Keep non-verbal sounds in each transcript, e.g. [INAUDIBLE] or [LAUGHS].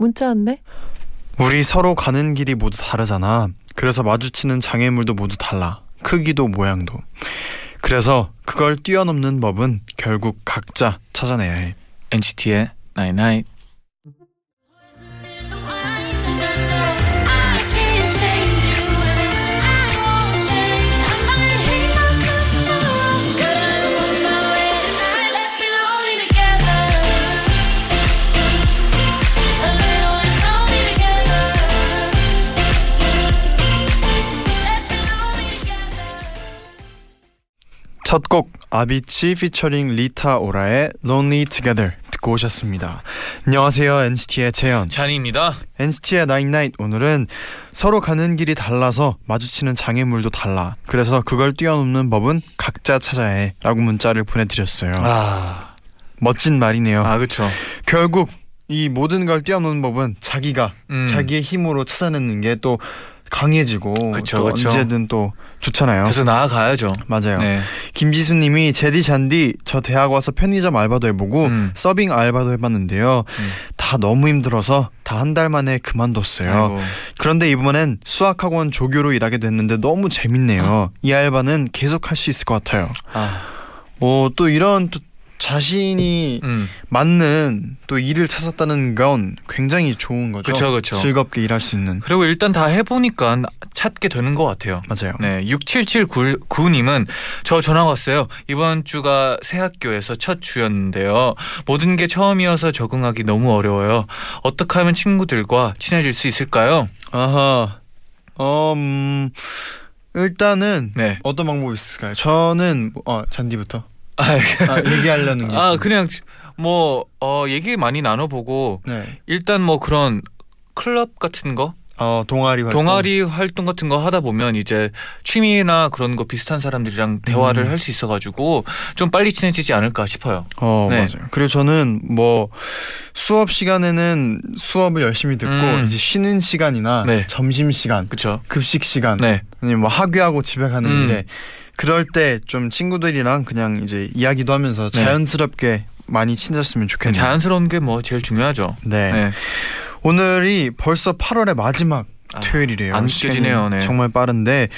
문자 왔네. 우리 서로 가는 길이 모두 다르잖아. 그래서 마주치는 장애물도 모두 달라. 크기도 모양도. 그래서 그걸 뛰어넘는 법은 결국 각자 찾아내야 해. NCT의 Night Night. I 첫 곡 아비치 피처링 리타 오라의 Lonely Together 듣고 오셨습니다. 안녕하세요 NCT의 재현. 잔입니다. NCT의 Night 오늘은 서로 가는 길이 달라서 마주치는 장애물도 달라. 그래서 그걸 뛰어넘는 법은 각자 찾아야 해라고 문자를 보내드렸어요. 아, 멋진 말이네요. 아 그렇죠. 결국 이 모든 걸 뛰어넘는 법은 자기가 음. 자기의 힘으로 찾아내는 게 또 강해지고 그쵸, 또 그쵸. 언제든 또 좋잖아요. 계속 나아가야죠. 맞아요. 네. 김지수님이 제디 잔디 저 대학 와서 편의점 알바도 해보고 음. 서빙 알바도 해봤는데요. 음. 다 너무 힘들어서 다 한 달 만에 그만뒀어요. 아이고. 그런데 이번엔 수학학원 조교로 일하게 됐는데 너무 재밌네요. 이 알바는 계속 할 수 있을 것 같아요. 아, 어, 또 이런 또 자신이 음. 맞는 또 일을 찾았다는 건 굉장히 좋은 거죠. 그쵸, 그쵸. 즐겁게 일할 수 있는. 그리고 일단 다 해보니까 찾게 되는 것 같아요. 맞아요. 네, 6779님은 저 전화 왔어요. 이번 주가 새 학교에서 첫 주였는데요. 모든 게 처음이어서 적응하기 너무 어려워요. 어떻게 하면 친구들과 친해질 수 있을까요? 아하. 어, 음, 일단은 네. 어떤 방법이 있을까요? 저는 어 잔디부터 아, 아, 얘기하려는 게. 아. 그냥 뭐 어, 얘기 많이 나눠보고 네. 일단 뭐 그런 클럽 같은 거 어 동아리 활동. 동아리 활동 같은 거 하다 보면 이제 취미나 그런 거 비슷한 사람들이랑 대화를 음. 할수 있어가지고 좀 빨리 친해지지 않을까 싶어요. 어 네. 맞아요. 그리고 저는 뭐 수업 시간에는 수업을 열심히 듣고 음. 이제 쉬는 시간이나 네. 점심 시간, 그렇죠? 급식 시간, 네. 아니면 뭐 학교하고 집에 가는 음. 길에 그럴 때 좀 친구들이랑 그냥 이제 이야기도 하면서 네. 자연스럽게 많이 친해졌으면 좋겠네요. 자연스러운 게 뭐 제일 중요하죠. 네. 네. 오늘이 벌써 8월의 마지막 아, 토요일이래요. 안 느껴지네요, 네. 정말 빠른데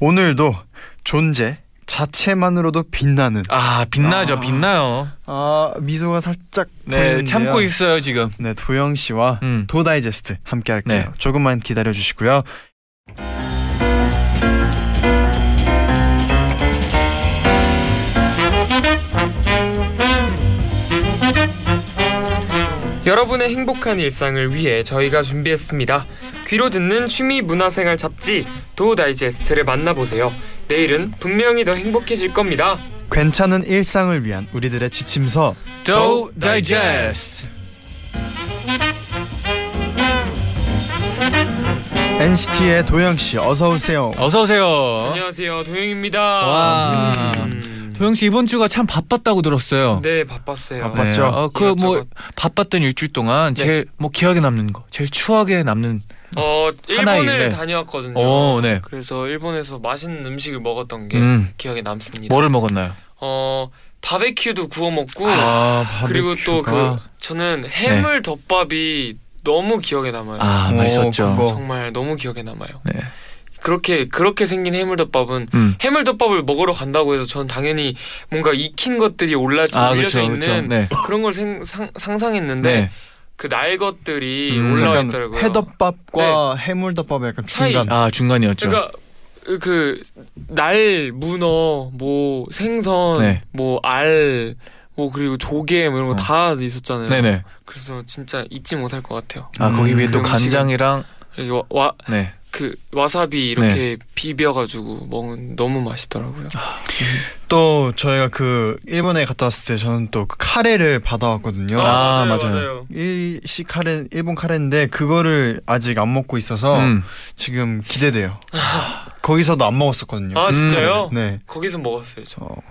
오늘도 존재 자체만으로도 빛나는 아 빛나죠, 아. 빛나요. 아 미소가 살짝 네, 보이는데요. 참고 있어요 지금. 네 도영 씨와 음. 도다이제스트 함께 할게요. 네. 조금만 기다려 주시고요. 여러분의 행복한 일상을 위해 저희가 준비했습니다. 귀로 듣는 취미 문화생활 잡지 도 다이제스트를 만나보세요. 내일은 분명히 더 행복해질 겁니다. 괜찮은 일상을 위한 우리들의 지침서 도 다이제스트. NCT의 도영 씨 어서 오세요. 어서 오세요. 안녕하세요, 도영입니다. 와. 음. 도영 씨 이번 주가 참 바빴다고 들었어요. 네, 바빴어요. 바빴- 맞죠? 어, 그뭐 이것저것. 바빴던 일주일 동안 네. 제일 뭐 기억에 남는 거, 제일 추억에 남는. 어, 하나의 일본을 일에. 다녀왔거든요. 오, 네. 그래서 일본에서 맛있는 음식을 먹었던 게 음. 기억에 남습니다. 뭐를 먹었나요? 어, 바베큐도 구워 먹고 아, 그리고 또 그. 저는 해물 덮밥이 너무 기억에 남아요. 아 오, 맛있었죠. 정말 너무 기억에 남아요. 네. 그렇게 그렇게 생긴 해물덮밥은 음. 해물덮밥을 먹으러 간다고 해서 전 당연히 뭔가 익힌 것들이 올라 아 올려져 그렇죠, 있는 그렇죠. 네. 그런 걸 생, 상, 상상했는데 네. 그날 것들이 음, 올라와 있더라고요. 회덮밥과 해물덮밥의 약간 사이. 중간. 아 중간이었죠. 그러니까 그날 문어 뭐 생선 네. 뭐알 뭐 그리고 조개 뭐 이런 거 어. 다 있었잖아요. 네네. 그래서 진짜 잊지 못할 것 같아요. 아 거기 음, 위에 또그 음식은- 간장이랑 이거 와 네. 그 와사비 이렇게 비벼가지고 먹으면 너무 맛있더라고요. 또 저희가 그 일본에 갔다 왔을 때 저는 또 그 카레를 받아왔거든요. 아, 맞아요, 맞아요. 맞아요. 일식 카레 일본 카레인데 그거를 아직 안 먹고 있어서 음. 지금 기대돼요. 거기서도 안 먹었었거든요. 아 진짜요? 네. 거기서 먹었어요. 저. 어,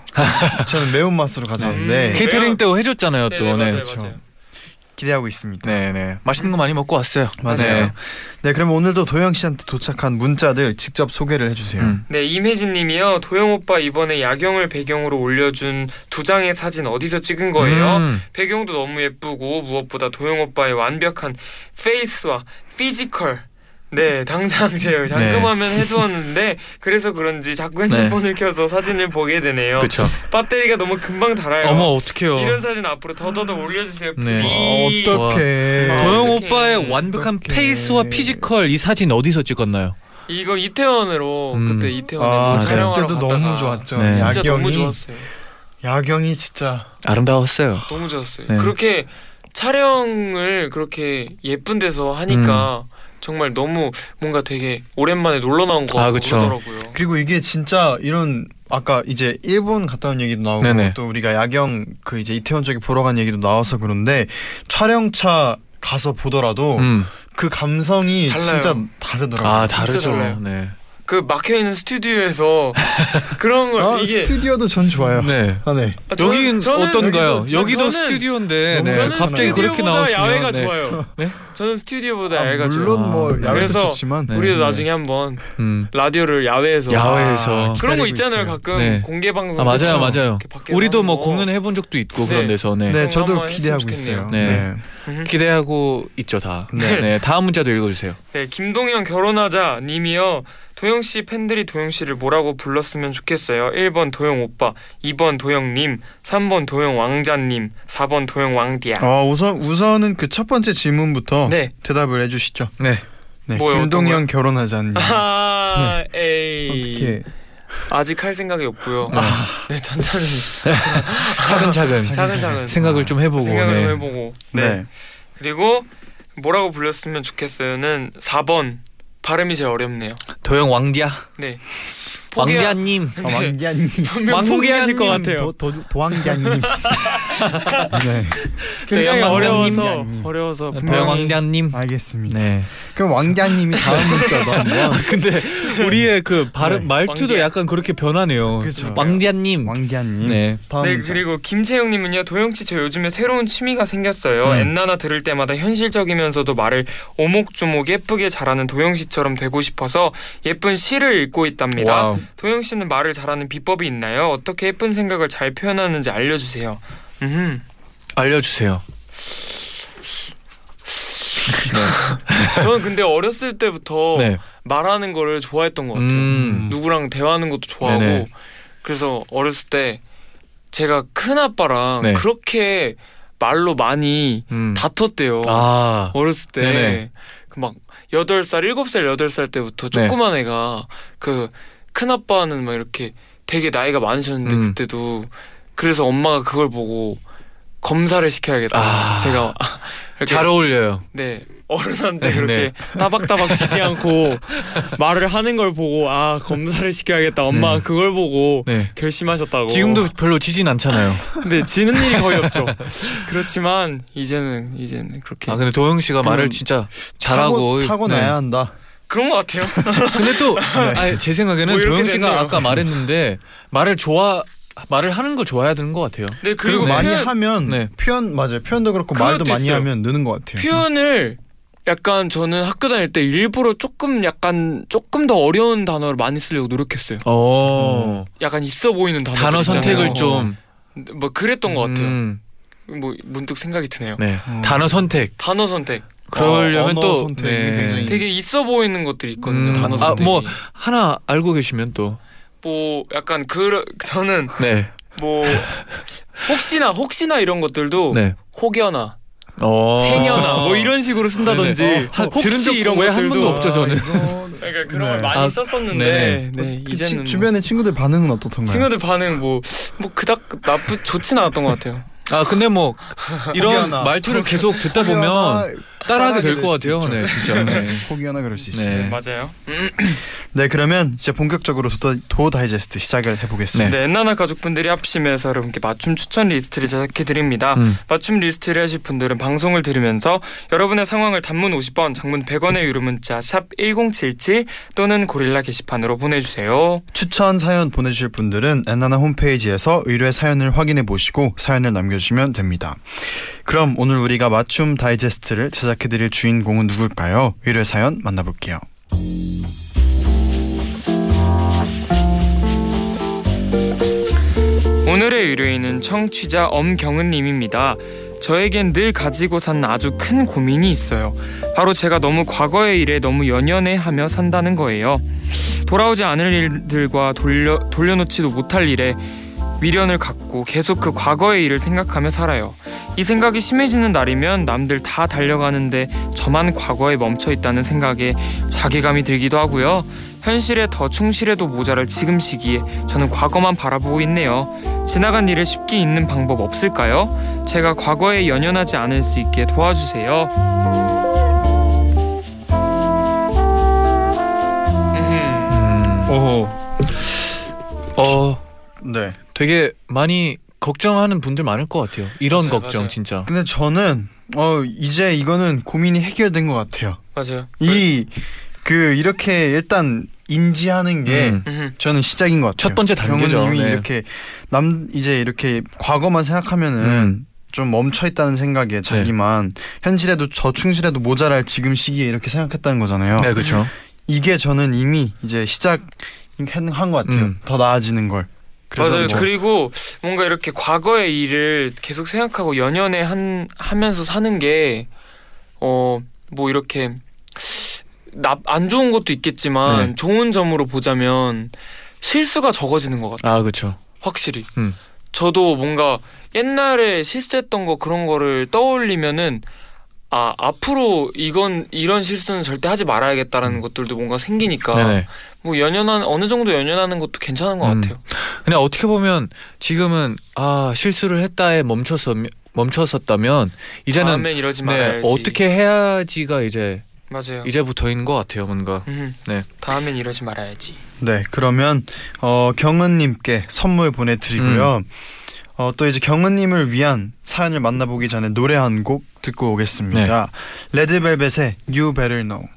저는 매운 맛으로 가져왔는데 음. 케이터링 때 해줬잖아요 네, 또. 네, 네. 맞아요, 그렇죠. 맞아요. 기대하고 있습니다. 네네. 맛있는 거 많이 먹고 왔어요. 맞아요. 네. 네, 그럼 오늘도 도영 씨한테 도착한 문자들 직접 소개를 해주세요. 음. 네, 임혜진님이요. 도영 오빠 이번에 야경을 배경으로 올려준 두 장의 사진 어디서 찍은 거예요? 음. 배경도 너무 예쁘고 무엇보다 도영 오빠의 완벽한 face와 physical. 네, 당장 제 잠금화면 해두었는데 그래서 그런지 자꾸 핸드폰을 켜서 사진을 보게 되네요. 그렇죠. 배터리가 너무 금방 닳아요. 어머 어떡해요. 이런 사진 앞으로 더더더 올려주세요. 네. 어, 어떡해. 아, 도영. 오빠의 완벽한 어떡해. face와 physical 이 사진 어디서 찍었나요? 이거 이태원으로 음. 그때 이태원에 아, 뭐 맞아요. 촬영하러 그때도 갔다가 너무 좋았죠. 네. 진짜 야경이 너무 좋았어요. 야경이 진짜 아름다웠어요. 너무 좋았어요. 네. 그렇게 촬영을 그렇게 예쁜 데서 하니까 정말 너무 뭔가 되게 오랜만에 놀러 나온 거 아. 그러더라고요. 그리고 이게 진짜 이런 아까 이제 일본 갔다 온 얘기도 나오고 네네. 또 우리가 야경 그 이제 이태원 쪽에 보러 간 얘기도 나와서 그런데 촬영차 가서 보더라도 음. 그 감성이 달라요. 진짜 다르더라고요. 아 다르죠. 네. 그 막혀 있는 스튜디오에서 [LAUGHS] 그런 걸 아, 이게 스튜디오도 전 좋아요. 네. 아, 네. 아, 저는- 여긴 저는 어떤가요? 여기도- 여기도 저는- 스튜디오인데 네. 저는 갑자기 그렇게 나오시면 야외가 네. 좋아요. 네? 저는 스튜디오보다 아, 야외가 물론 좋아요. 뭐 아, 야외도 그래서 좋지만 네. 우리도 네. 나중에 한번 음. 라디오를 야외에서 야외에서 아, 그런 거 있잖아요. 있어요. 가끔 네. 공개 방송 아 맞아요? 맞아요. 우리도 뭐 거. 공연해 본 적도 있고 네. 그런 데서 네. 네, 저도 기대하고 있어요. 좋겠네요. 네. 음. 기대하고 있죠 다. 네. 네. 다음 문자도 읽어주세요. 네, 김동현 결혼하자 님이요. 도영 씨 팬들이 도영 씨를 뭐라고 불렀으면 좋겠어요. 1번 도영 오빠, 2번 도영 님, 3번 도영 왕자 님, 4번 도영 왕디야. 어, 우선 우선은 그 첫 번째 질문부터 네. 대답을 해주시죠. 네. 네, 뭐요, 김동현 결혼하자님. 아, 에이. 어떻게? 아직 할 생각이 없고요. 네, 천천히 [LAUGHS] 차근차근 [LAUGHS] 차근차근 생각을 좀 해보고. 생각을 네. 좀 해보고. 네. 그리고 뭐라고 불렀으면 좋겠어요는 4번 발음이 제일 어렵네요. 도영 왕디야. 네. 포기하- 왕디야님. 아, 왕기아님. 분명 포기하실 것 같아요. 도, 도, 도왕기아님. [LAUGHS] 네, [LAUGHS] 굉장히 어려워서 왕디야님. 어려워서 도영 분명히 왕디야님. 알겠습니다. 네. 그럼 왕기아님이 다음 문자도 한번. [LAUGHS] 근데 우리의 그 발음 네. 말투도 왕디야. 약간 그렇게 변하네요. 그쵸. 왕디야님. 왕기아님. 네. 다음 네 문자. 그리고 김채영님은요 도영 씨저 요즘에 새로운 취미가 생겼어요. 음. 엔나나 들을 때마다 현실적이면서도 말을 오목조목 예쁘게 잘하는 도영 씨처럼 되고 싶어서 예쁜 시를 읽고 있답니다. wow. 도영 씨는 말을 잘하는 비법이 있나요? 어떻게 예쁜 생각을 잘 표현하는지 알려주세요. 음. 알려주세요. 저는 근데 어렸을 때부터 네. 말하는 거를 좋아했던 것 같아요. 음. 누구랑 대화하는 것도 좋아하고 네네. 그래서 어렸을 때 제가 큰 아빠랑 네. 그렇게 말로 많이 음. 다퉜대요. 아. 어렸을 때 네네. 그막 여덟 살 일곱 살 여덟 살 때부터 네. 조그만 애가 그 큰 아빠는 막 이렇게 되게 나이가 많으셨는데 음. 그때도 그래서 엄마가 그걸 보고 검사를 시켜야겠다. 아. 제가 이렇게 [LAUGHS] 잘 어울려요. 네 어른한테 네, 그렇게 네. 따박따박 지지 않고 [LAUGHS] 말을 하는 걸 보고 아 검사를 시켜야겠다. 엄마가 음. 그걸 보고 네. 결심하셨다고. 지금도 별로 지진 않잖아요. 근데 지는 일이 거의 없죠. [LAUGHS] 그렇지만 이제는 이제는 그렇게 아 근데 도영 씨가 말을 진짜 잘하고 타고, 타고 네. 나야 한다. 그런 것 같아요. 근데 또 아니, 제 생각에는 뭐 도영 씨가 됐네요. 아까 말했는데 말을 좋아 말을 하는 걸 좋아해야 되는 것 같아요. 네 그리고 그리고 많이 표현, 하면 네. 표현 맞아요. 표현도 그렇고 말도 많이 있어요. 하면 느는 것 같아요. 표현을 약간 저는 학교 다닐 때 일부러 조금 약간 조금 더 어려운 단어를 많이 쓰려고 노력했어요. 어. 약간 있어 보이는 단어 단어 선택을 좀 뭐 그랬던 것 같아요. 음, 뭐 문득 생각이 드네요. 네. 음. 단어 선택. 단어 선택 그러려면 언어 또 네. 되게 있어 보이는 것들이 있거든요. 음. 단어 아. 뭐 하나 알고 계시면 또 뭐 약간 그 저는 네. 뭐 혹시나 혹시나 이런 것들도 네. 혹여나 어. 행여나 뭐 이런 식으로 쓴다든지 네네. 어, 한- 혹시 들은 적 이런 왜한 번도 없죠, 저는. 그러니까 그런 걸 네. 많이 아, 썼었는데 네, 그 이제는 치, 뭐 주변의 친구들 반응은 어떻던가요? 친구들 반응 뭐 뭐 그닥 나쁘 좋진 않았던 것 같아요. 아 근데 뭐 이런. 말투를 계속 듣다 보면 따라하게 될될것 같아요. 네, 진짜. 네. [LAUGHS] 혹이 하나 그럴 수 있어요. 네. 네. 맞아요. [CLEARS THROAT] 그러면 이제 본격적으로 도, 도 다이제스트 시작을 해보겠습니다. 네, 엔나나 가족분들이 합심해서 여러분께 맞춤 추천 리스트를 제작해 드립니다. 음. 맞춤 리스트를 하실 분들은 방송을 들으면서 여러분의 상황을 단문 50원, 장문 100원의 유료 문자 샵 #1077 또는 고릴라 게시판으로 보내주세요. 추천 사연 보내주실 분들은 엔나나 홈페이지에서 의뢰 사연을 확인해 보시고 사연을 남겨주시면 됩니다. 그럼 오늘 우리가 맞춤 다이제스트를 제작 해드릴 주인공은 누굴까요? 의뢰 사연 만나볼게요. 오늘의 의뢰인은 청취자 엄경은님입니다. 저에겐 늘 가지고 산 아주 큰 고민이 있어요. 바로 제가 너무 과거의 일에 너무 연연해하며 산다는 거예요. 돌아오지 않을 일들과 돌려 돌려놓지도 못할 일에 미련을 갖고 계속 그 과거의 일을 생각하며 살아요. 이 생각이 심해지는 날이면 남들 다 달려가는데 저만 과거에 멈춰 있다는 생각에 자괴감이 들기도 하고요. 현실에 더 충실해도 모자랄 지금 시기에 저는 과거만 바라보고 있네요. 지나간 일을 쉽게 잊는 방법 없을까요? 제가 과거에 연연하지 않을 수 있게 도와주세요. 음, 오. 어, 네. 되게 많이 걱정하는 분들 많을 것 같아요. 이런 맞아요, 걱정 맞아요. 진짜. 근데 저는 어 이제 이거는 고민이 해결된 것 같아요. 맞아요. 이 그 이렇게 일단 인지하는 게 음. 음, 저는 시작인 것 같아요. 첫 번째 단계죠. 경은님이 네. 이렇게 남 이제 이렇게 과거만 생각하면은 음. 좀 멈춰 있다는 생각에 자기만 현실에도 더 충실해도 모자랄 지금 시기에 이렇게 생각했다는 거잖아요. 네, 그렇죠. 이게 저는 이미 이제 시작한 것 같아요. 음. 더 나아지는 걸. 맞아요. 뭐 그리고 뭔가 이렇게 과거의 일을 계속 생각하고 연연해 한 하면서 사는 게 어 뭐 이렇게 나, 안 좋은 것도 있겠지만 네. 좋은 점으로 보자면 실수가 적어지는 것 같아요. 아, 그렇죠. 확실히. 음. 저도 뭔가 옛날에 실수했던 거 그런 거를 떠올리면은 아 앞으로 이건 이런 실수는 절대 하지 말아야겠다라는 것들도 뭔가 생기니까 음. 네네. 뭐 연연한 어느 정도 연연하는 것도 괜찮은 것 음. 같아요. 근데 어떻게 보면 지금은 아 실수를 했다에 멈춰서 멈췄었다면 이제는 네. 어떻게 해야지가 이제 맞아요. 이제부터인 것 같아요, 뭔가. 음, 네. 다음엔 이러지 말아야지. 네 그러면 어 경은님께 선물 보내드리고요. 음. 어, 또 이제 경은님을 위한 사연을 만나보기 전에 노래 한 곡 듣고 오겠습니다. 네. 레드벨벳의 You Better Know.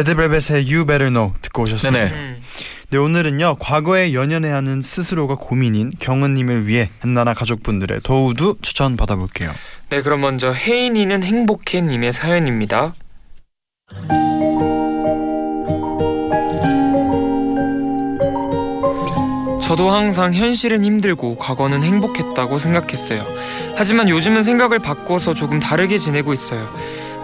레드벨벳의 You Better Know 듣고 오셨습니다. 네네. 음. 네 오늘은요 과거에 연연해 하는 스스로가 고민인 경은님을 위해 한나라 가족분들의 도우두 추천 받아볼게요. 네, 그럼 먼저 혜인이는 행복해님의 사연입니다. 저도 항상 현실은 힘들고 과거는 행복했다고 생각했어요. 하지만 요즘은 생각을 바꿔서 조금 다르게 지내고 있어요.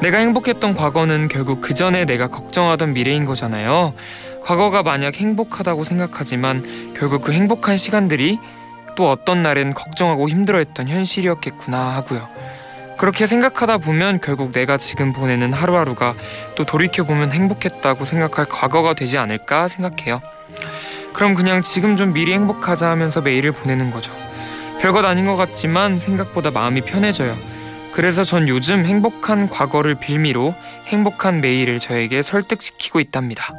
내가 행복했던 과거는 결국 그 전에 내가 걱정하던 미래인 거잖아요. 과거가 만약 행복하다고 생각하지만 결국 그 행복한 시간들이 또 어떤 날엔 걱정하고 힘들어했던 현실이었겠구나 하고요. 그렇게 생각하다 보면 결국 내가 지금 보내는 하루하루가 또 돌이켜보면 행복했다고 생각할 과거가 되지 않을까 생각해요. 그럼 그냥 지금 좀 미리 행복하자 하면서 매일을 보내는 거죠. 별것 아닌 것 같지만 생각보다 마음이 편해져요. 그래서 전 요즘 행복한 과거를 빌미로 행복한 매일을 저에게 설득시키고 있답니다.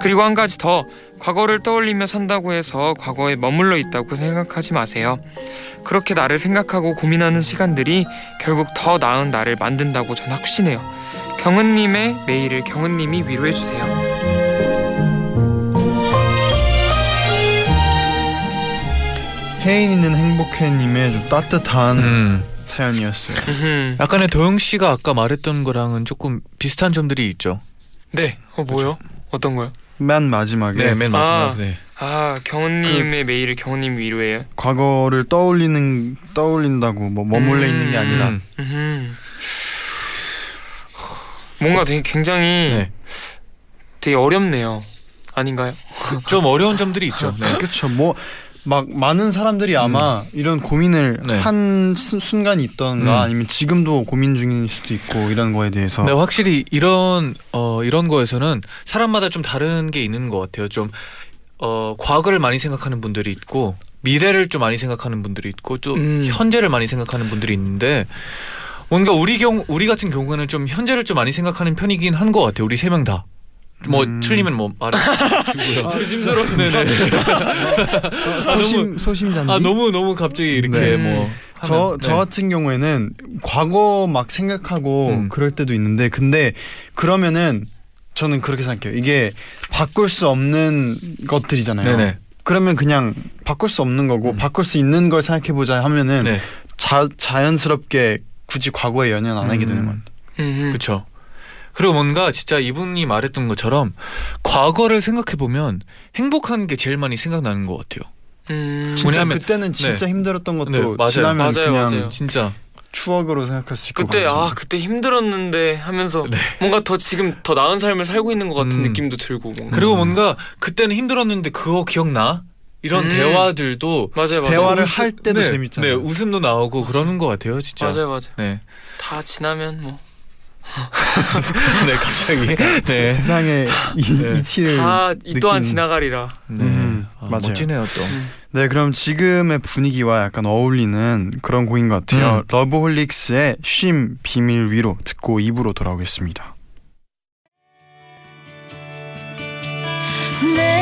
그리고 한 가지 더 과거를 떠올리며 산다고 해서 과거에 머물러 있다고 생각하지 마세요. 그렇게 나를 생각하고 고민하는 시간들이 결국 더 나은 나를 만든다고 전 확신해요. 경은님의 매일을 경은님이 위로해 주세요. 혜인이는 행복해님의 좀 따뜻한 음. 사연이었어요. 약간의 도영 씨가 아까 말했던 거랑은 조금 비슷한 점들이 있죠. 네, 어 뭐요? 어떤 거요? 맨 마지막에 네, 맨 마지막. 아. 네. 아 경은님의 매일을 경은님 위로해요. 과거를 떠올리는 떠올린다고 뭐 머물러 음. 있는 게 아니라 음. 뭔가 되게 굉장히 네. 되게 어렵네요. 아닌가요? 좀 어려운 점들이 있죠. [LAUGHS] 네. 그렇죠. 뭐 막 많은 사람들이 아마 이런 고민을 네. 한 수- 순간이 있던가 음. 아니면 지금도 고민 중일 수도 있고 이런 거에 대해서 네, 확실히 이런 어 이런 거에서는 사람마다 좀 다른 게 있는 것 같아요. 좀 어 과거를 많이 생각하는 분들이 있고 미래를 좀 많이 생각하는 분들이 있고 또 음. 현재를 많이 생각하는 분들이 있는데 뭔가 우리 경 우리 같은 경우에는 좀 현재를 좀 많이 생각하는 편이긴 한 것 같아요. 우리 세 명 다. 뭐 음. 틀리면 뭐 말해 주고요. [LAUGHS] 조심스러워서 네네. 어, 소심 소심잔디. 아 너무 너무 갑자기 이렇게 네. 뭐 저, 하면, 저 네. 같은 경우에는 과거 막 생각하고 음. 그럴 때도 있는데 근데 그러면은 저는 그렇게 생각해요. 이게 바꿀 수 없는 것들이잖아요. 네네. 그러면 그냥 바꿀 수 없는 거고 음. 바꿀 수 있는 걸 생각해 보자 하면은 네. 자, 자연스럽게 굳이 과거에 연연 안 하게 되는 것 같아요. 음. 그렇죠. 그리고 뭔가 진짜 이분이 말했던 것처럼 과거를 생각해 보면 행복한 게 제일 많이 생각나는 것 같아요. 음. 진짜 뭐냐면- 그때는 진짜 힘들었던 것도 네, 맞아요. 지나면 맞아요, 그냥 맞아요. 진짜 추억으로 생각할 수 있고 그때. 아 그때 힘들었는데 하면서 네. 뭔가 더 지금 더 나은 삶을 살고 있는 것 같은 음. 느낌도 들고 뭔가. 그리고 뭔가 그때는 힘들었는데 그거 기억나? 이런 음. 대화들도 맞아요 맞아요 대화를 웃음- 할 때도 네, 재밌잖아요. 네, 웃음도 나오고 그러는 것 같아요, 진짜. 맞아요 맞아요 네, 다 지나면 뭐 [LAUGHS] 네 갑자기 네, 세상에 이, 네. 이치를 다이 또한 느끼는- 지나가리라 네. 음, 아, 맞아요. 멋지네요 또. 네, 그럼 지금의 분위기와 약간 어울리는 그런 곡인 것 같아요. 음. 러브홀릭스의 쉼 비밀 위로 듣고 입으로 돌아오겠습니다. 내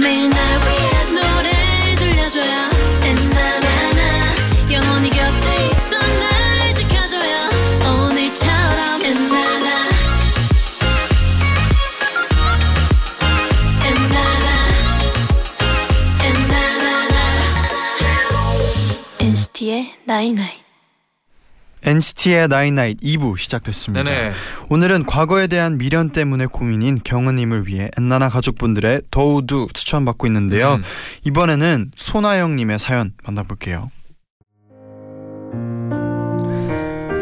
매일 날 위해 노래를 들려줘요 엔나나나 영원히 곁에 있어 날 지켜줘요 오늘처럼 엔나나 엔나나 엔나나나 NCT의 night night NCT의 나인나잇 2부 시작됐습니다. 네네. 오늘은 과거에 대한 미련 때문에 고민인 경은님을 위해 엔나나 가족분들의 더우두 추천받고 있는데요. 음. 이번에는 소나영님의 사연 만나볼게요.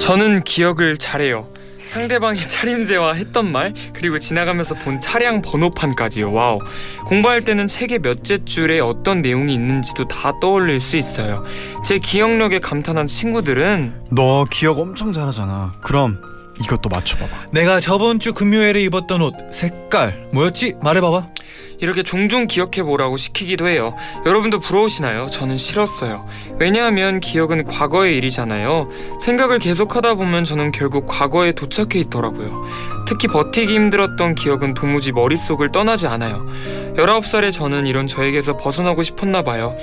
저는 기억을 잘해요. 상대방의 차림새와 했던 말 그리고 지나가면서 본 차량 번호판까지요. 와우. 공부할 때는 책의 몇째 줄에 어떤 내용이 있는지도 다 떠올릴 수 있어요. 제 기억력에 감탄한 친구들은 너 기억 엄청 잘하잖아. 그럼 이것도 맞춰봐봐. 내가 저번 주 금요일에 입었던 옷 색깔 뭐였지? 말해봐봐. 이렇게 종종 기억해 보라고 시키기도 해요. 여러분도 부러우시나요? 저는 싫었어요. 왜냐하면 기억은 과거의 일이잖아요. 생각을 계속하다 보면 저는 결국 과거에 도착해 있더라고요. 특히 버티기 힘들었던 기억은 도무지 머릿속을 떠나지 않아요. 19살의 저는 이런 저에게서 벗어나고 싶었나 봐요.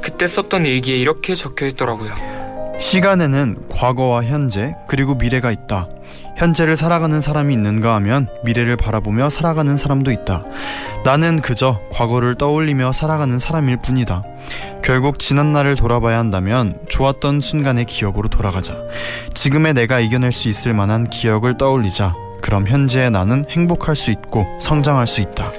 그때 썼던 일기에 이렇게 적혀 있더라고요. 시간에는 과거와 현재 그리고 미래가 있다. 현재를 살아가는 사람이 있는가 하면 미래를 바라보며 살아가는 사람도 있다. 나는 그저 과거를 떠올리며 살아가는 사람일 뿐이다. 결국 지난 날을 돌아봐야 한다면 좋았던 순간의 기억으로 돌아가자. 지금의 내가 이겨낼 수 있을 만한 기억을 떠올리자. 그럼 현재의 나는 행복할 수 있고 성장할 수 있다.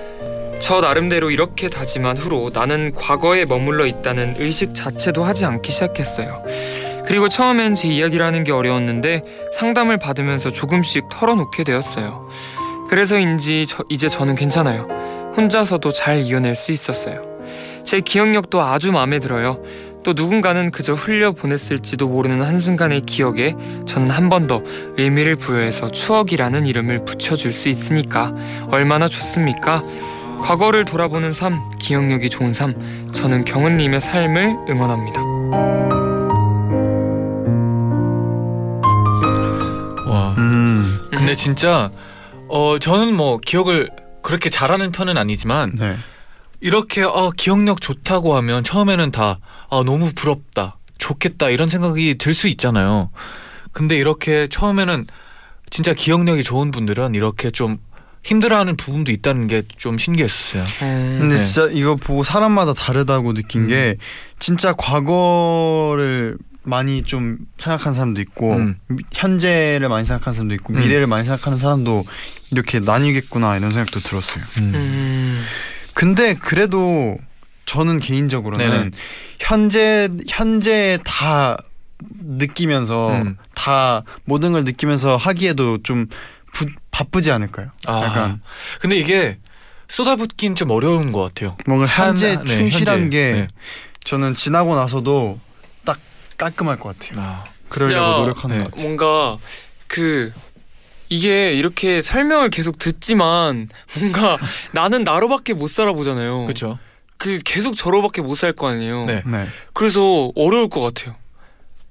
저 나름대로 이렇게 다짐한 후로 나는 과거에 머물러 있다는 의식 자체도 하지 않기 시작했어요. 그리고 처음엔 제 이야기를 하는 게 어려웠는데 상담을 받으면서 조금씩 털어놓게 되었어요. 그래서인지 저- 이제 저는 괜찮아요. 혼자서도 잘 이겨낼 수 있었어요. 제 기억력도 아주 마음에 들어요. 또 누군가는 그저 흘려 보냈을지도 모르는 한순간의 기억에 저는 한 번 더 의미를 부여해서 추억이라는 이름을 붙여줄 수 있으니까 얼마나 좋습니까? 과거를 돌아보는 삶, 기억력이 좋은 삶, 저는 경은님의 삶을 응원합니다. 근데 진짜 어 저는 뭐 기억을 그렇게 잘하는 편은 아니지만 네. 이렇게 어 기억력 좋다고 하면 처음에는 다 아, 너무 부럽다, 좋겠다 이런 생각이 들 수 있잖아요. 근데 이렇게 처음에는 진짜 기억력이 좋은 분들은 이렇게 좀 힘들어하는 부분도 있다는 게 좀 신기했었어요. 음. 근데 네. 진짜 이거 보고 사람마다 다르다고 느낀 음. 게 진짜 과거를 많이 좀 생각하는 사람도 있고 음. 미- 현재를 많이 생각하는 사람도 있고 음. 미래를 많이 생각하는 사람도 이렇게 나뉘겠구나 이런 생각도 들었어요. 음. 음. 근데 그래도 저는 개인적으로는 네네. 현재 현재 다 느끼면서 음. 다 모든 걸 느끼면서 하기에도 좀 부, 바쁘지 않을까요? 아, 약간 근데 이게 쏟아붓긴 좀 어려운 것 같아요. 뭔가 현재 한- 네, 충실한 현재. 게 네. 저는 지나고 나서도 딱 깔끔할 것 같아요. 아, 그러려고 진짜 노력하는 네. 것 같아요. 뭔가 그 이게 이렇게 설명을 계속 듣지만 뭔가 [LAUGHS] 나는 나로밖에 못 살아보잖아요. 그렇죠. 그 계속 저로밖에 못 살 거 아니에요. 네. 네. 그래서 어려울 것 같아요.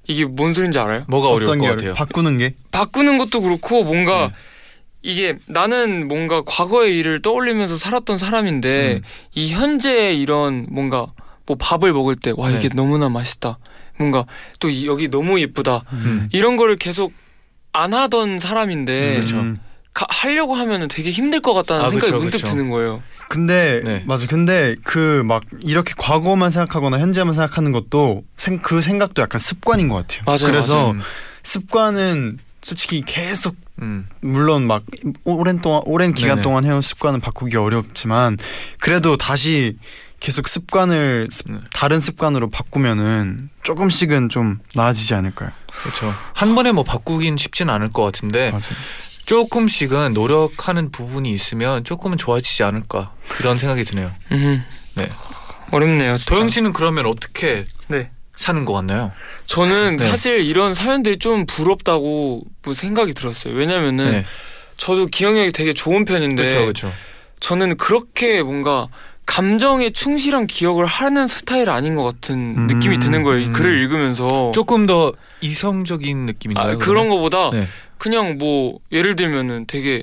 이게 뭔 소린지 알아요? 뭐가 어려울 것게 같아요. 바꾸는 게 바꾸는 것도 그렇고 뭔가 네. 이게 나는 뭔가 과거의 일을 떠올리면서 살았던 사람인데 음. 이 현재의 이런 뭔가 뭐 밥을 먹을 때 와 이게 네. 너무나 맛있다. 뭔가 또 이- 여기 너무 예쁘다. 음. 이런 거를 계속 안 하던 사람인데 그렇죠. 음. 가- 하려고 하면은 되게 힘들 것 같다는 아, 생각이 그쵸, 문득 그쵸. 드는 거예요. 근데 네. 맞아. 근데 그 막 이렇게 과거만 생각하거나 현재만 생각하는 것도 생, 그 생각도 약간 습관인 것 같아요. 맞아요, 그래서 음. 습관은 솔직히 계속 음. 물론 막 오랜 동안 오랜 기간 네네. 동안 해온 습관은 바꾸기 어렵지만 그래도 다시 계속 습관을 습- 네. 다른 습관으로 바꾸면은 조금씩은 좀 나아지지 않을까요? 그렇죠. 한 번에 뭐 바꾸긴 쉽지는 않을 것 같은데 맞아요. 조금씩은 노력하는 부분이 있으면 조금은 좋아지지 않을까 그런 생각이 드네요. 음. 네. 어렵네요. 진짜. 도영 씨는 그러면 어떻게 네. 사는 것 같나요? 저는 네. 사실 이런 사연들이 좀 부럽다고 뭐 생각이 들었어요. 왜냐면은 네. 저도 기억력이 되게 좋은 편인데 그렇죠, 그렇죠. 저는 그렇게 뭔가 감정에 충실한 기억을 하는 스타일 아닌 것 같은 음, 느낌이 드는 거예요. 이 음. 글을 읽으면서 조금 더 이성적인 느낌인가요? 아, 그런 거보다 네. 그냥 뭐 예를 들면은 되게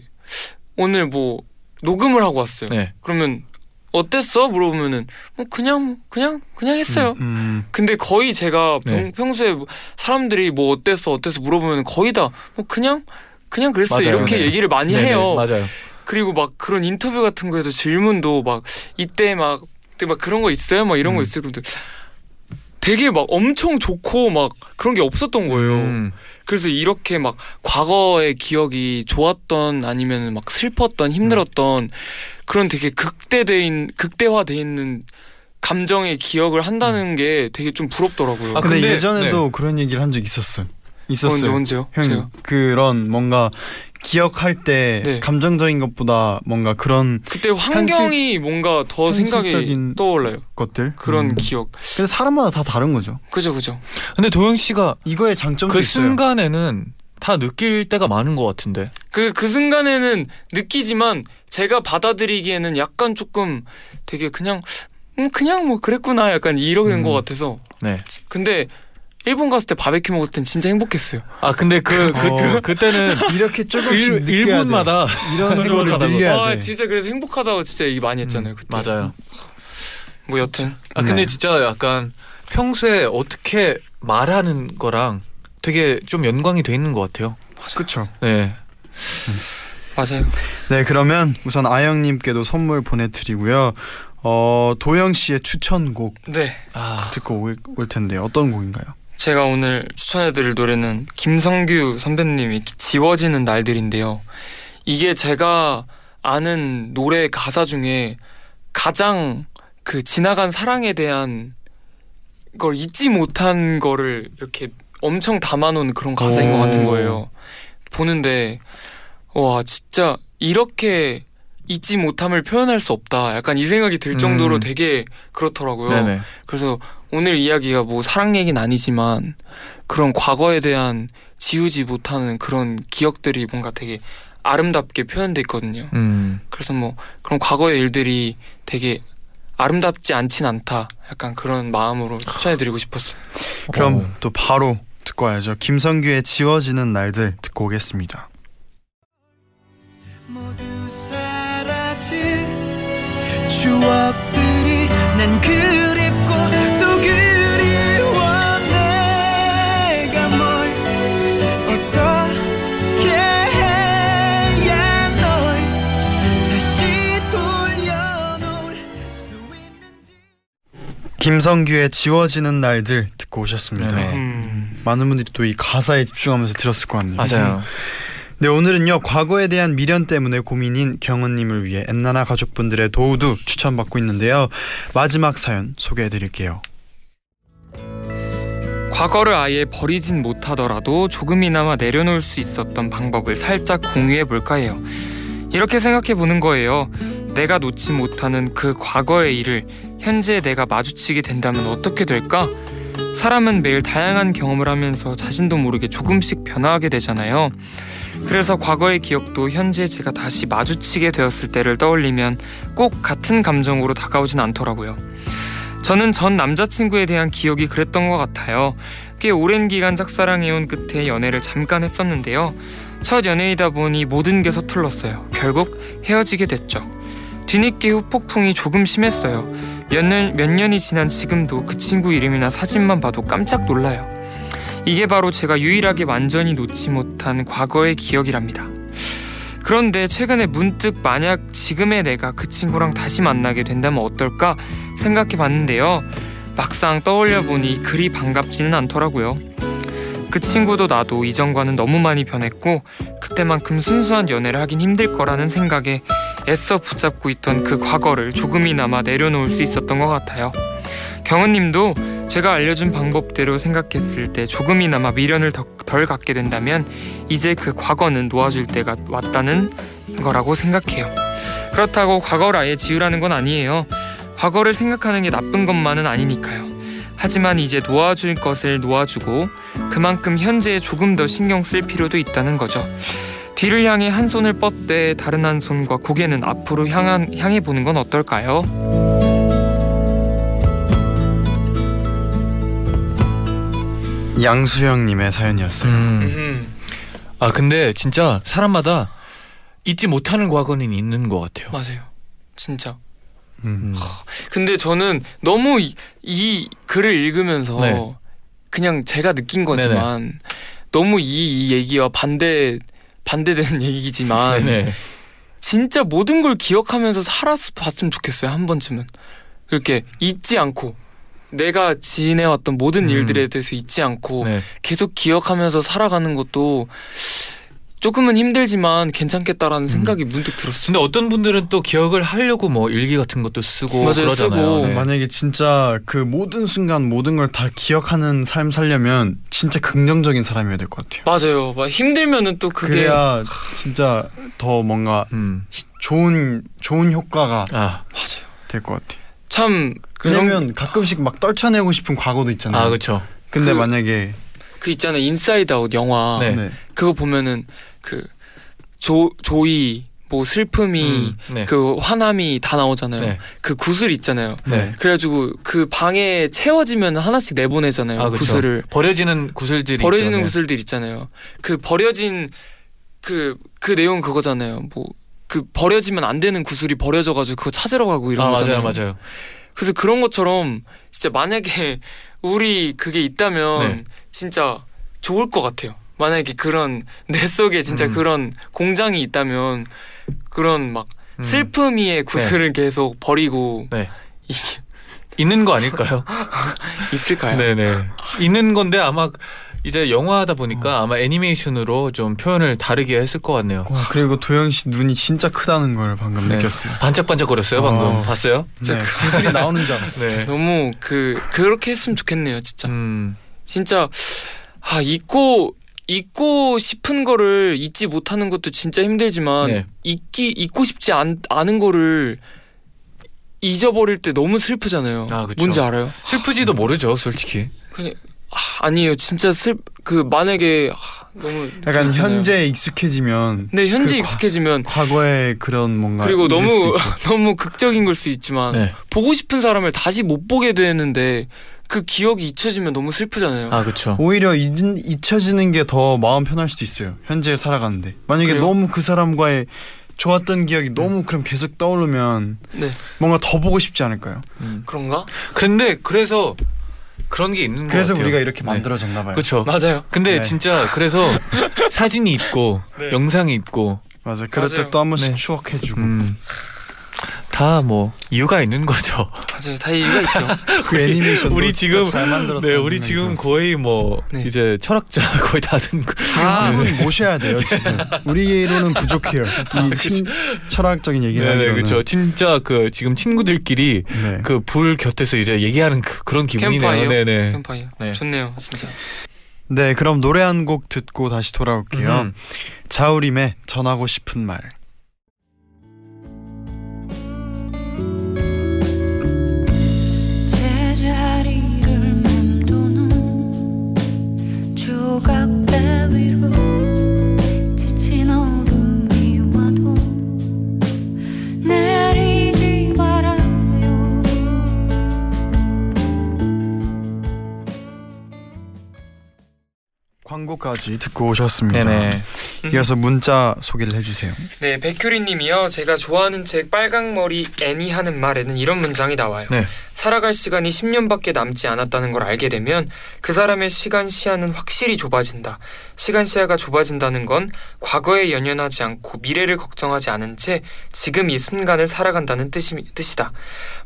오늘 뭐 녹음을 하고 왔어요. 네. 그러면 어땠어? 물어보면은 뭐 그냥 그냥 그냥 했어요. 음, 근데 거의 제가 평, 네. 평 소에 뭐 사람들이 뭐 어땠어 어땠어 물어보면 거의 다 뭐 그냥 그냥 그랬어요 맞아요. 이렇게 네. 얘기를 많이 네네, 해요. 맞아요. 그리고 막 그런 인터뷰 같은 거에서 질문도 막 이때 막 그때 막 그런 거 있어요? 막 이런 거 음. 있어요. 근데 되게 막 엄청 좋고 막 그런 게 없었던 거예요. 음, 그래서 이렇게 막 과거의 기억이 좋았던 아니면 막 슬펐던 힘들었던 그런 되게 극대돼 있는 극대화돼 있는 감정의 기억을 한다는 게 되게 좀 부럽더라고요. 아, 근데, 근데- 예전에도 그런 얘기를 한 적 있었어요. 있었어요. 언제 언제요? 형이 제가? 그런 뭔가 기억할 때 네. 감정적인 것보다 뭔가 그런 그때 환경이 뭔가 더 생각이 떠올라요. 것들 그런 음. 기억. 그래서 사람마다 다 다른 거죠. 그죠 그죠. 근데 도영 씨가 이거의 장점도 그 있어요. 순간에는 다 느낄 때가 많은 것 같은데. 그, 그 순간에는 느끼지만 제가 받아들이기에는 약간 조금 되게 그냥, 음, 그냥 뭐 그랬구나 약간 이러는 음. 것 같아서. 네. 근데 일본 갔을 때 바베큐 먹을 땐 진짜 행복했어요. 아 근데 그, 그, 어. 그 때는 [LAUGHS] 이렇게 조금씩 일. 1분마다 이런 거를 행복하다고. 늘려야 아, 돼. 진짜 그래서 행복하다고 진짜 얘기 많이 했잖아요. 그때. 음, 맞아요. 뭐 여튼. 아 근데 네. 진짜 약간 평소에 어떻게 말하는 거랑 되게 좀 연관이 돼 있는 것 같아요. 그렇죠. 네. 맞아요. 네, 그러면 우선 아영 님께도 선물 보내 드리고요. 어 도영 씨의 추천곡 네. 아 듣고 올, 올 텐데 어떤 곡인가요? 제가 오늘 추천해드릴 노래는 김성규 선배님이 지워지는 날들인데요. 이게 제가 아는 노래 가사 중에 가장 그 지나간 사랑에 대한 걸 잊지 못한 거를 이렇게 엄청 담아놓은 그런 가사인 것 같은 오. 거예요. 보는데 와 진짜 이렇게 잊지 못함을 표현할 수 없다. 약간 이 생각이 들 정도로 음. 되게 그렇더라고요. 네네. 그래서 오늘 이야기가 뭐 사랑 얘기는 아니지만 그런 과거에 대한 지우지 못하는 그런 기억들이 뭔가 되게 아름답게 표현돼 있거든요. 음. 그래서 뭐 그런 과거의 일들이 되게 아름답지 않진 않다. 약간 그런 마음으로 추천해드리고 싶었어요. 그럼 어. 또 바로 듣고 와야죠. 김성규의 지워지는 날들 듣고 오겠습니다. 추억들이 난 그립고 또 그리워 내가 뭘 어떻게 해야 널 다시 돌려놓을 수 있는지 김성규의 지워지는 날들 듣고 오셨습니다. 음. 많은 분들이 또 이 가사에 집중하면서 들었을 것 같네요. 맞아요. 음. 네 오늘은요 과거에 대한 미련 때문에 고민인 경은님을 위해 엔나나 가족분들의 도우도 추천받고 있는데요 마지막 사연 소개해드릴게요. 과거를 아예 버리진 못하더라도 조금이나마 내려놓을 수 있었던 방법을 살짝 공유해 볼까 해요. 이렇게 생각해 보는 거예요. 내가 놓지 못하는 그 과거의 일을 현재 내가 마주치게 된다면 어떻게 될까? 사람은 매일 다양한 경험을 하면서 자신도 모르게 조금씩 변화하게 되잖아요. 그래서 과거의 기억도 현재 제가 다시 마주치게 되었을 때를 떠올리면 꼭 같은 감정으로 다가오진 않더라고요. 저는 전 남자친구에 대한 기억이 그랬던 것 같아요. 꽤 오랜 기간 짝사랑해온 끝에 연애를 잠깐 했었는데요. 첫 연애이다 보니 모든 게 서툴렀어요. 결국 헤어지게 됐죠. 뒤늦게 후폭풍이 조금 심했어요. 몇, 년, 몇 년이 지난 지금도 그 친구 이름이나 사진만 봐도 깜짝 놀라요. 이게 바로 제가 유일하게 완전히 놓지 못한 과거의 기억이랍니다. 그런데 최근에 문득 만약 지금의 내가 그 친구랑 다시 만나게 된다면 어떨까 생각해 봤는데요. 막상 떠올려 보니 그리 반갑지는 않더라고요. 그 친구도 나도 이전과는 너무 많이 변했고 그때만큼 순수한 연애를 하긴 힘들 거라는 생각에 애써 붙잡고 있던 그 과거를 조금이나마 내려놓을 수 있었던 것 같아요. 경은님도 제가 알려준 방법대로 생각했을 때 조금이나마 미련을 더- 덜 갖게 된다면 이제 그 과거는 놓아줄 때가 왔다는 거라고 생각해요. 그렇다고 과거를 아예 지우라는 건 아니에요. 과거를 생각하는 게 나쁜 것만은 아니니까요. 하지만 이제 놓아줄 것을 놓아주고 그만큼 현재에 조금 더 신경 쓸 필요도 있다는 거죠. 뒤를 향해 한 손을 뻗되 다른 한 손과 고개는 앞으로 향한, 향해 보는 건 어떨까요? 양수영님의 사연이었어요. 음. 음, 아 근데 진짜 사람마다 잊지 못하는 과거는 있는 것 같아요. 맞아요. 진짜. 음. 음. 근데 저는 너무 이, 이 글을 읽으면서 네. 그냥 제가 느낀 거지만 너무 이, 이 얘기와 반대 반대되는 [LAUGHS] 얘기지만 네네. 진짜 모든 걸 기억하면서 살았으면 좋겠어요 한 번쯤은 이렇게 잊지 않고 내가 지내왔던 모든 음. 일들에 대해서 잊지 않고 네. 계속 기억하면서 살아가는 것도 조금은 힘들지만 괜찮겠다라는 생각이 문득 들었어요. 근데 어떤 분들은 또 기억을 하려고 뭐 일기 같은 것도 쓰고 맞아요, 그러잖아요. 쓰고. 네. 만약에 진짜 그 모든 순간 모든 걸 다 기억하는 삶 살려면 진짜 긍정적인 사람이어야 될 것 같아요. 맞아요. 막 힘들면은 또 그게 그래야 진짜 더 뭔가 음. 좋은 좋은 효과가 아, 맞아요. 될 것 같아요. 참 그런 왜냐면 가끔씩 막 떨쳐내고 싶은 과거도 있잖아요. 아 그렇죠. 근데 그- 만약에 그 있잖아요 인사이드 아웃 영화 네. 네. 그거 보면은 그 조 조이 뭐 슬픔이 음, 네. 그 화남이 다 나오잖아요. 네. 그 구슬 있잖아요. 네. 그래가지고 그 방에 채워지면 하나씩 내보내잖아요. 아, 그쵸. 구슬을 버려지는 구슬들이 버려지는. 네. 구슬들 있잖아요. 그 버려진 그 그 내용 그거잖아요. 뭐 그 버려지면 안 되는 구슬이 버려져가지고 그거 찾으러 가고 이런 아 거잖아요. 맞아요, 맞아요. 그래서 그런 것처럼 진짜 만약에 우리 그게 있다면 네. 진짜 좋을 것 같아요. 만약에 그런 내 속에 진짜 음. 그런 공장이 있다면 그런 막 음. 슬픔이의 구슬을 계속 버리고 네. 있는 거 아닐까요? [LAUGHS] 있을까요? 네네. 있는 건데 아마 이제 영화다 보니까 아마 애니메이션으로 좀 표현을 다르게 했을 것 같네요. 와, 그리고 도영 씨 눈이 진짜 크다는 걸 방금 네. 느꼈어요. 반짝반짝거렸어요 방금 어. 봤어요? 네, 구슬이 나오는 줄 알았어요. 네. 너무 그 그렇게 했으면 좋겠네요, 진짜. 음, 진짜 아 잊고 잊고 싶은 거를 잊지 못하는 것도 진짜 힘들지만 네. 잊기 잊고 싶지 않, 않은 거를 잊어버릴 때 너무 슬프잖아요. 아, 그쵸. 뭔지 알아요? 슬프지도 모르죠 솔직히. 그냥 아, 아니에요. 진짜 슬그 만약에 아, 너무 약간. 현재에 익숙해지면 네 현재 그 과- 익숙해지면 과 거에 그런 뭔가 그리고 너무. [LAUGHS] 너무 극적인 걸 수 있지만 네. 보고 싶은 사람을 다시 못 보게 되는데 그 기억이 잊혀지면 너무 슬프잖아요. 아 그렇죠. 오히려 잊, 잊혀지는 게 더 마음 편할 수도 있어요. 현재 살아가는데 만약에 그래요? 너무 그 사람과의 좋았던 기억이 너무 그럼 계속 떠오르면 네 뭔가 더 보고 싶지 않을까요? 음. 그런가? 근데 그래서 그런 게 있는 거 그래서. 우리가 이렇게 네. 만들어졌나 봐요. 그렇죠. 맞아요. 근데 네. 진짜 그래서 [LAUGHS] 사진이 있고 네. 영상이 있고 맞아. 그럴 맞아요. 때또한 번씩 네. 추억해주고. 음, 다 뭐 이유가 있는 거죠. 맞아요. 다 이유가 있죠. 그 [LAUGHS] 애니메이션 우리 지금 잘 만들었다. 네, 우리 지금 거의 뭐 네. 이제 철학자 [LAUGHS] 거의 다 든. 다 한분 모셔야 돼요 지금. [LAUGHS] 우리로는 부족해요. 이 친, 철학적인 얘기를 하기로는. 그렇죠. 진짜 그 지금 친구들끼리 네. 그불 곁에서 이제 얘기하는 그, 그런 기분이네요. 캠파이어? 네네. 캠파이어. 네. 좋네요, 진짜. 네, 그럼 노래 한 곡 듣고 다시 돌아올게요. 음. 자우림의 전하고 싶은 말. 광고까지 듣고 오셨습니다. 네네. 이어서 문자 소개를 해주세요. 네, 백효리님이요. 제가 좋아하는 책 빨강머리 애니 하는 말에는 이런 문장이 나와요. 네. 살아갈 시간이 10년밖에 남지 않았다는 걸 알게 되면 그 사람의 시간 시야는 확실히 좁아진다. 시간 시야가 좁아진다는 건 과거에 연연하지 않고 미래를 걱정하지 않은 채 지금 이 순간을 살아간다는 뜻이, 뜻이다.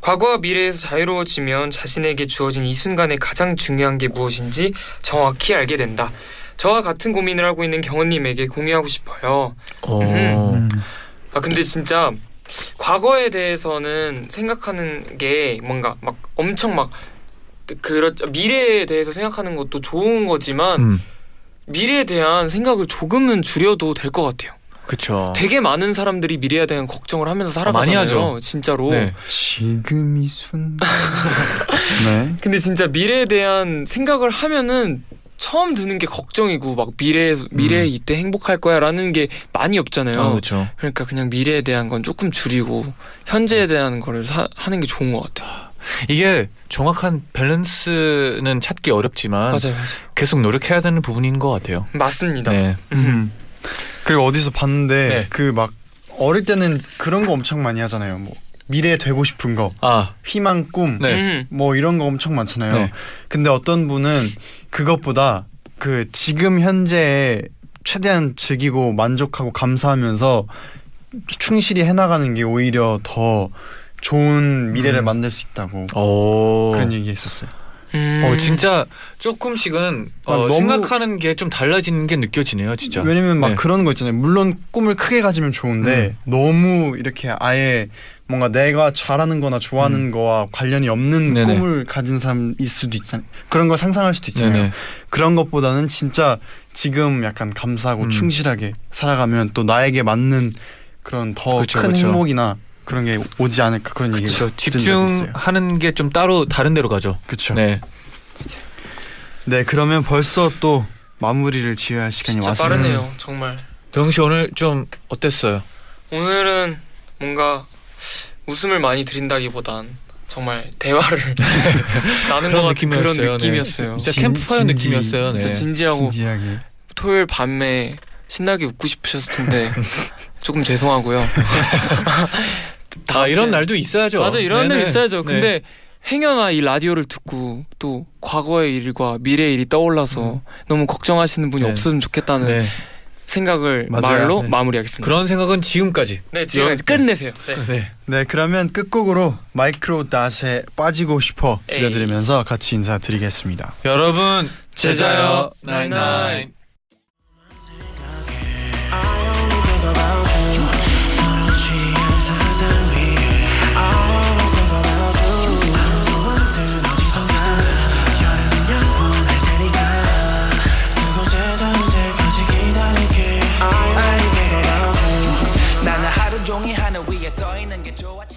과거와 미래에서 자유로워지면 자신에게 주어진 이 순간에 가장 중요한 게 무엇인지 정확히 알게 된다. 저와 같은 고민을 하고 있는 경원님에게 공유하고 싶어요. 어. 음. 아 근데 진짜 과거에 대해서는 생각하는 게 뭔가 막 엄청 막 그렇 미래에 대해서 생각하는 것도 좋은 거지만 음. 미래에 대한 생각을 조금은 줄여도 될 것 같아요. 그쵸. 되게 많은 사람들이 미래에 대한 걱정을 하면서 살아가잖아요. 많이 하죠. 진짜로. 네. 지금 이 순간. [LAUGHS] 네. 근데 진짜 미래에 대한 생각을 하면은 처음 드는 게 걱정이고 막 미래에 미래에 음. 이때 행복할 거야라는 게 많이 없잖아요. 아, 그렇죠. 그러니까 그냥 미래에 대한 건 조금 줄이고 현재에 대한 거를 사, 하는 게 좋은 것 같아요. 이게 정확한 밸런스는 찾기 어렵지만 맞아요, 맞아요. 계속 노력해야 되는 부분인 것 같아요. 맞습니다. 네. 음. 그리고 어디서 봤는데 네. 그막 어릴 때는 그런 거 엄청 많이 하잖아요. 뭐 미래에 되고 싶은 거, 아, 희망, 꿈, 네. 음, 뭐 이런 거 엄청 많잖아요. 네. 근데 어떤 분은 그것보다 그 지금 현재에 최대한 즐기고 만족하고 감사하면서 충실히 해나가는 게 오히려 더 좋은 미래를 음. 만들 수 있다고 오. 그런 얘기 했었어요. 음. 어 진짜 조금씩은 아, 어, 너무- 생각하는 게 좀 달라지는 게 느껴지네요, 진짜. 왜냐면 막 네. 그런 거 있잖아요. 물론 꿈을 크게 가지면 좋은데 너무 이렇게 아예 뭔가 내가 잘하는 거나 좋아하는 거와 관련이 없는 음. 네네. 꿈을 가진 사람일 수도 있잖아요. 그런 걸 상상할 수도 있잖아요. 네네. 그런 것보다는 진짜 지금 약간 감사하고 음. 충실하게 살아가면 또 나에게 맞는 그런 더큰 그쵸, 그쵸. 행복이나 그런 게 오지 않을까 그런 얘기 그렇죠. 집중하는 게 좀 따로 다른 데로 가죠. 그렇죠. 네. 네. 그러면 벌써 또 마무리를 지어야 할 시간이 진짜 왔습니다. 빠르네요, 정말. 도영 씨 오늘 좀 어땠어요? 오늘은 뭔가 웃음을 많이 드린다기보단 정말 대화를 [LAUGHS] [LAUGHS] 나눈 것 같은 그런 느낌이었어요. 네. 느낌이었어요. 진짜 진- 캠프파이어. 느낌이었어요. 진짜 네. 진지하고 진지하게. 토요일 밤에 신나게 웃고 싶으셨을 텐데 [LAUGHS] 조금 죄송하고요. 아 이런 날도 있어야죠. 맞아 이런 날. 있어야죠. 네. 근데 행여나 이 라디오를 듣고 또 과거의 일과 미래의 일이 떠올라서 너무 걱정하시는 분이 네. 없으면 좋겠다는 네. 생각을 맞아요. 말로 네. 마무리하겠습니다. 그런 생각은 지금까지. 네 지금 여- 끝내세요. 네. 네. 네, 그러면 끝곡으로 마이크로닷의 빠지고 싶어 들려드리면서 같이 인사드리겠습니다. 여러분 제자요, 나잇나잇. Joe. watch.